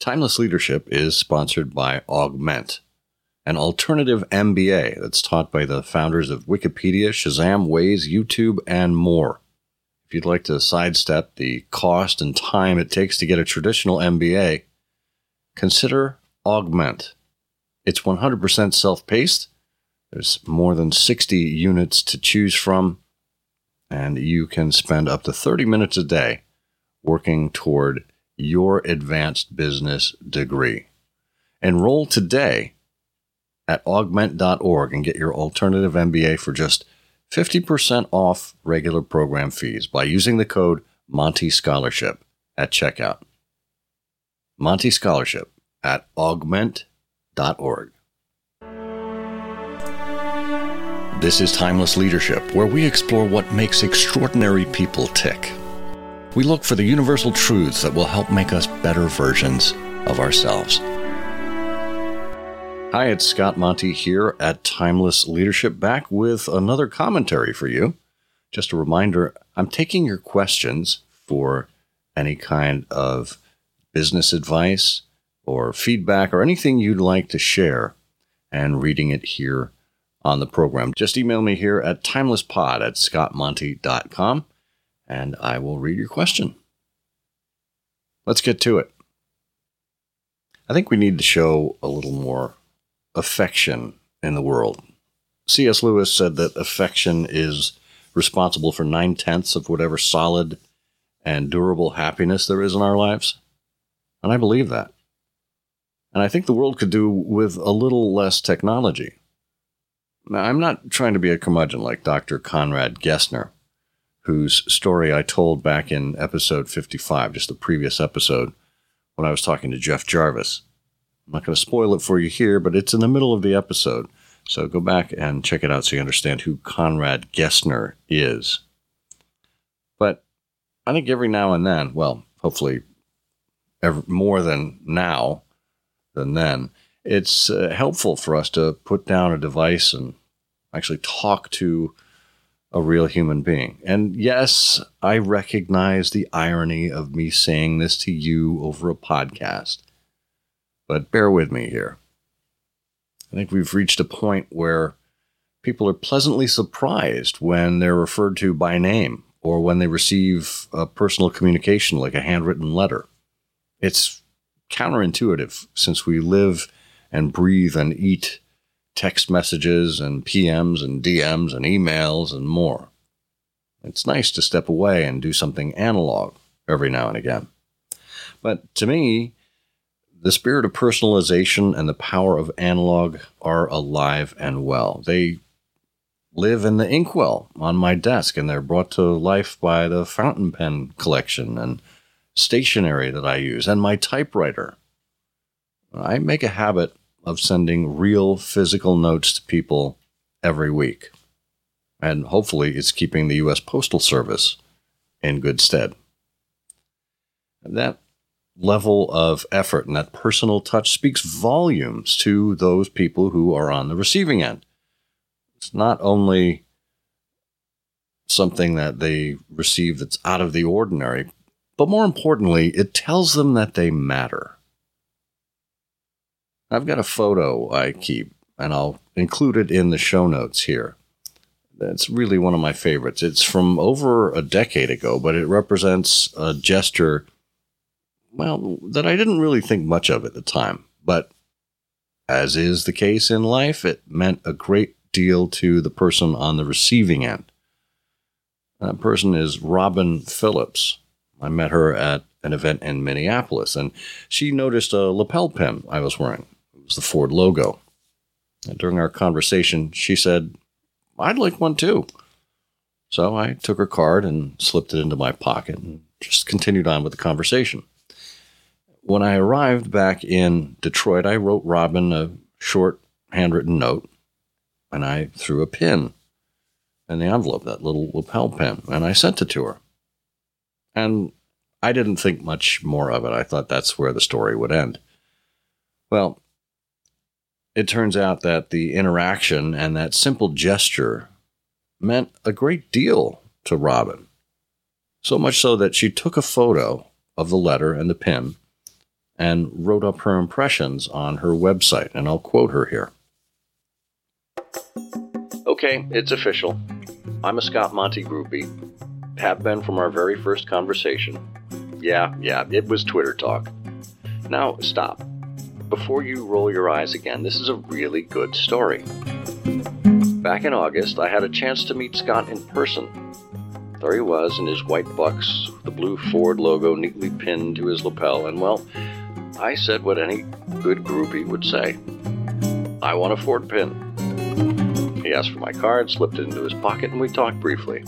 Timeless Leadership is sponsored by Augment, an alternative MBA that's taught by the founders of Wikipedia, Shazam, Waze, YouTube, and more. If you'd like to sidestep the cost and time it takes to get a traditional MBA, consider Augment. It's 100% self paced. There's more than 60 units to choose from, and you can spend up to 30 minutes a day working toward your advanced business degree. Enroll today at augment.org and get your alternative MBA for just 50% off regular program fees by using the code Monty Scholarship at checkout. Monty Scholarship at augment.org. This is Timeless Leadership, where we explore what makes extraordinary people tick. We look for the universal truths that will help make us better versions of ourselves. Hi, it's Scott Monty here at Timeless Leadership, back with another commentary for you. Just a reminder I'm taking your questions for any kind of business advice or feedback or anything you'd like to share and reading it here on the program. Just email me here at timelesspod at scottmonty.com and I will read your question. Let's get to it. I think we need to show a little more affection in the world. C.S. Lewis said that affection is responsible for nine tenths of whatever solid and durable happiness there is in our lives. And I believe that. And I think the world could do with a little less technology. Now, I'm not trying to be a curmudgeon like Dr. Conrad Gessner, whose story I told back in episode 55, just the previous episode, when I was talking to Jeff Jarvis. I'm not going to spoil it for you here, but it's in the middle of the episode. So go back and check it out so you understand who Conrad Gessner is. But I think every now and then, well, hopefully more than now than then, it's uh, helpful for us to put down a device and actually talk to a real human being. And yes, I recognize the irony of me saying this to you over a podcast, but bear with me here. I think we've reached a point where people are pleasantly surprised when they're referred to by name or when they receive a personal communication like a handwritten letter. It's counterintuitive since we live and breathe and eat text messages and PMs and DMs and emails and more. It's nice to step away and do something analog every now and again. But to me, the spirit of personalization and the power of analog are alive and well. They live in the inkwell on my desk, and they're brought to life by the fountain pen collection and stationery that I use and my typewriter. I make a habit of sending real physical notes to people every week. And hopefully, it's keeping the U.S. Postal Service in good stead. That level of effort and that personal touch speaks volumes to those people who are on the receiving end. It's not only something that they receive that's out of the ordinary, but more importantly, it tells them that they matter. I've got a photo I keep, and I'll include it in the show notes here. That's really one of my favorites. It's from over a decade ago, but it represents a gesture, well, that I didn't really think much of at the time. But as is the case in life, it meant a great deal to the person on the receiving end. That person is Robin Phillips. I met her at an event in Minneapolis, and she noticed a lapel pin I was wearing was the Ford logo. And during our conversation, she said, I'd like one too. So I took her card and slipped it into my pocket and just continued on with the conversation. When I arrived back in Detroit, I wrote Robin a short handwritten note and I threw a pin in the envelope, that little lapel pin, and I sent it to her. And I didn't think much more of it. I thought that's where the story would end. Well, it turns out that the interaction and that simple gesture meant a great deal to Robin. So much so that she took a photo of the letter and the pin and wrote up her impressions on her website, and I'll quote her here. Okay, it's official. I'm a Scott Monty groupie. Have been from our very first conversation. Yeah, yeah, it was Twitter talk. Now, stop. Before you roll your eyes again, this is a really good story. Back in August, I had a chance to meet Scott in person. There he was in his white bucks, the blue Ford logo neatly pinned to his lapel, and well, I said what any good groupie would say I want a Ford pin. He asked for my card, slipped it into his pocket, and we talked briefly.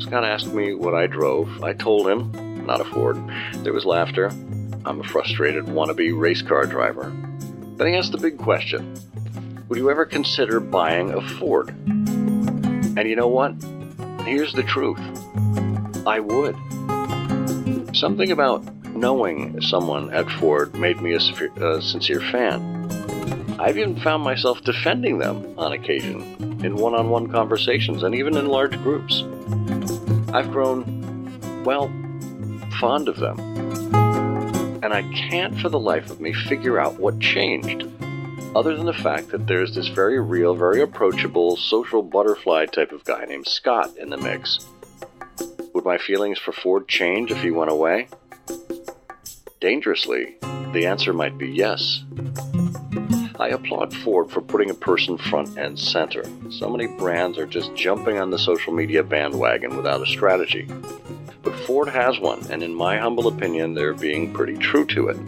Scott asked me what I drove. I told him, not a Ford. There was laughter. I'm a frustrated wannabe race car driver. Then he asked the big question Would you ever consider buying a Ford? And you know what? Here's the truth I would. Something about knowing someone at Ford made me a, a sincere fan. I've even found myself defending them on occasion in one on one conversations and even in large groups. I've grown, well, fond of them. And I can't for the life of me figure out what changed, other than the fact that there's this very real, very approachable, social butterfly type of guy named Scott in the mix. Would my feelings for Ford change if he went away? Dangerously, the answer might be yes. I applaud Ford for putting a person front and center. So many brands are just jumping on the social media bandwagon without a strategy. But Ford has one, and in my humble opinion, they're being pretty true to it.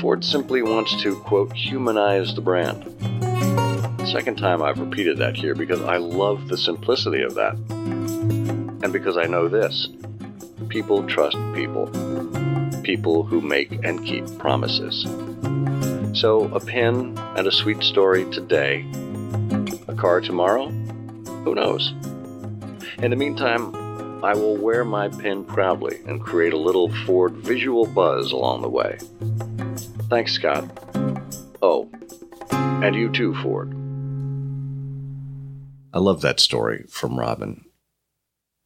Ford simply wants to, quote, humanize the brand. Second time I've repeated that here because I love the simplicity of that. And because I know this people trust people, people who make and keep promises. So, a pin and a sweet story today. A car tomorrow? Who knows? In the meantime, I will wear my pin proudly and create a little Ford visual buzz along the way. Thanks, Scott. Oh, and you too, Ford. I love that story from Robin.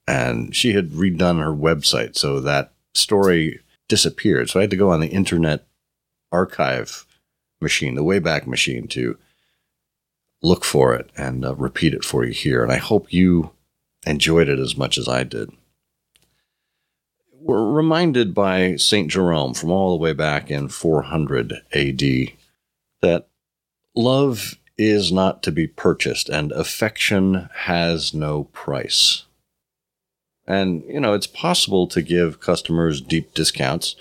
And she had redone her website, so that story disappeared. So I had to go on the Internet Archive machine, the Wayback Machine, to look for it and uh, repeat it for you here. And I hope you enjoyed it as much as I did. We're reminded by St. Jerome from all the way back in 400 AD that love is not to be purchased and affection has no price. And, you know, it's possible to give customers deep discounts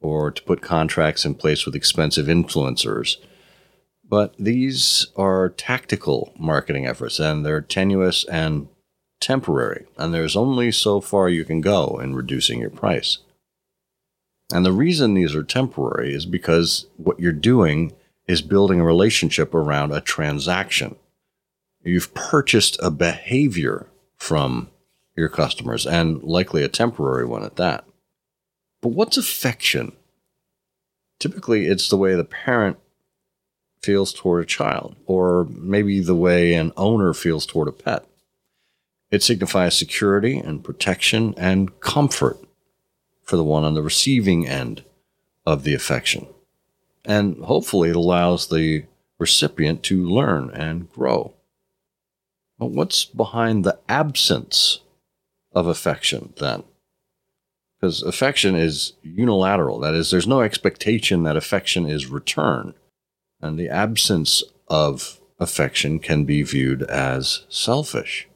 or to put contracts in place with expensive influencers. But these are tactical marketing efforts and they're tenuous and temporary, and there's only so far you can go in reducing your price. And the reason these are temporary is because what you're doing is building a relationship around a transaction. You've purchased a behavior from your customers, and likely a temporary one at that. But what's affection? Typically, it's the way the parent feels toward a child, or maybe the way an owner feels toward a pet. It signifies security and protection and comfort for the one on the receiving end of the affection. And hopefully, it allows the recipient to learn and grow. But what's behind the absence of affection then? Because affection is unilateral. That is, there's no expectation that affection is returned. And the absence of affection can be viewed as selfish.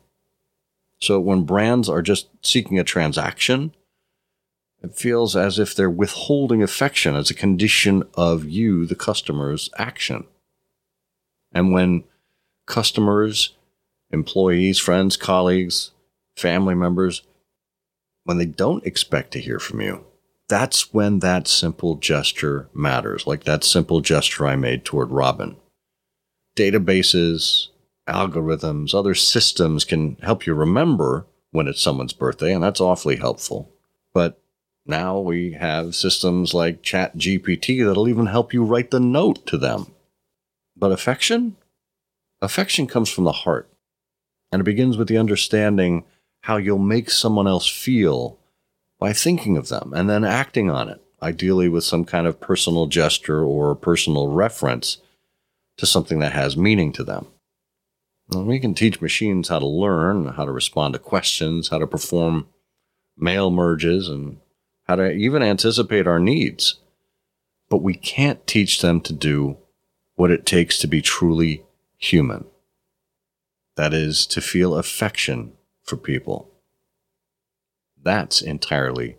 So when brands are just seeking a transaction, it feels as if they're withholding affection as a condition of you, the customer's action. And when customers, employees, friends, colleagues, family members, when they don't expect to hear from you, that's when that simple gesture matters, like that simple gesture I made toward Robin. Databases, algorithms, other systems can help you remember when it's someone's birthday, and that's awfully helpful. But now we have systems like ChatGPT that'll even help you write the note to them. But affection? Affection comes from the heart, and it begins with the understanding how you'll make someone else feel by thinking of them and then acting on it ideally with some kind of personal gesture or personal reference to something that has meaning to them. And we can teach machines how to learn, how to respond to questions, how to perform mail merges, and how to even anticipate our needs. But we can't teach them to do what it takes to be truly human. That is, to feel affection for people. That's entirely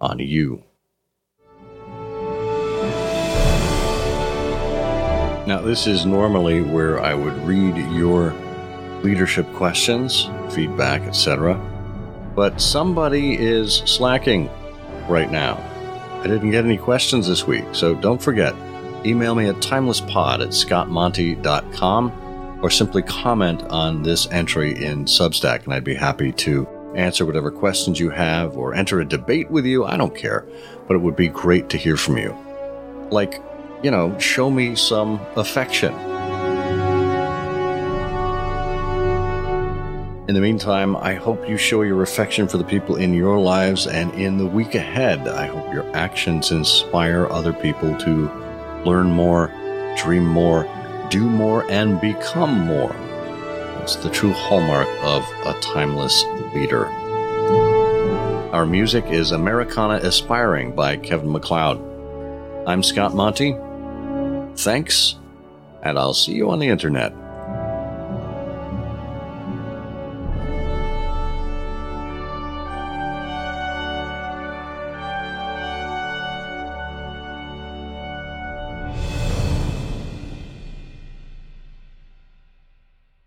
on you. Now, this is normally where I would read your leadership questions, feedback, etc. But somebody is slacking right now. I didn't get any questions this week, so don't forget. Email me at timelesspod at scottmonty.com or simply comment on this entry in Substack, and I'd be happy to answer whatever questions you have or enter a debate with you. I don't care, but it would be great to hear from you. Like, you know, show me some affection. In the meantime, I hope you show your affection for the people in your lives, and in the week ahead, I hope your actions inspire other people to learn more, dream more, do more, and become more. It's the true hallmark of a timeless leader. Our music is Americana Aspiring by Kevin MacLeod. I'm Scott Monty. Thanks, and I'll see you on the internet.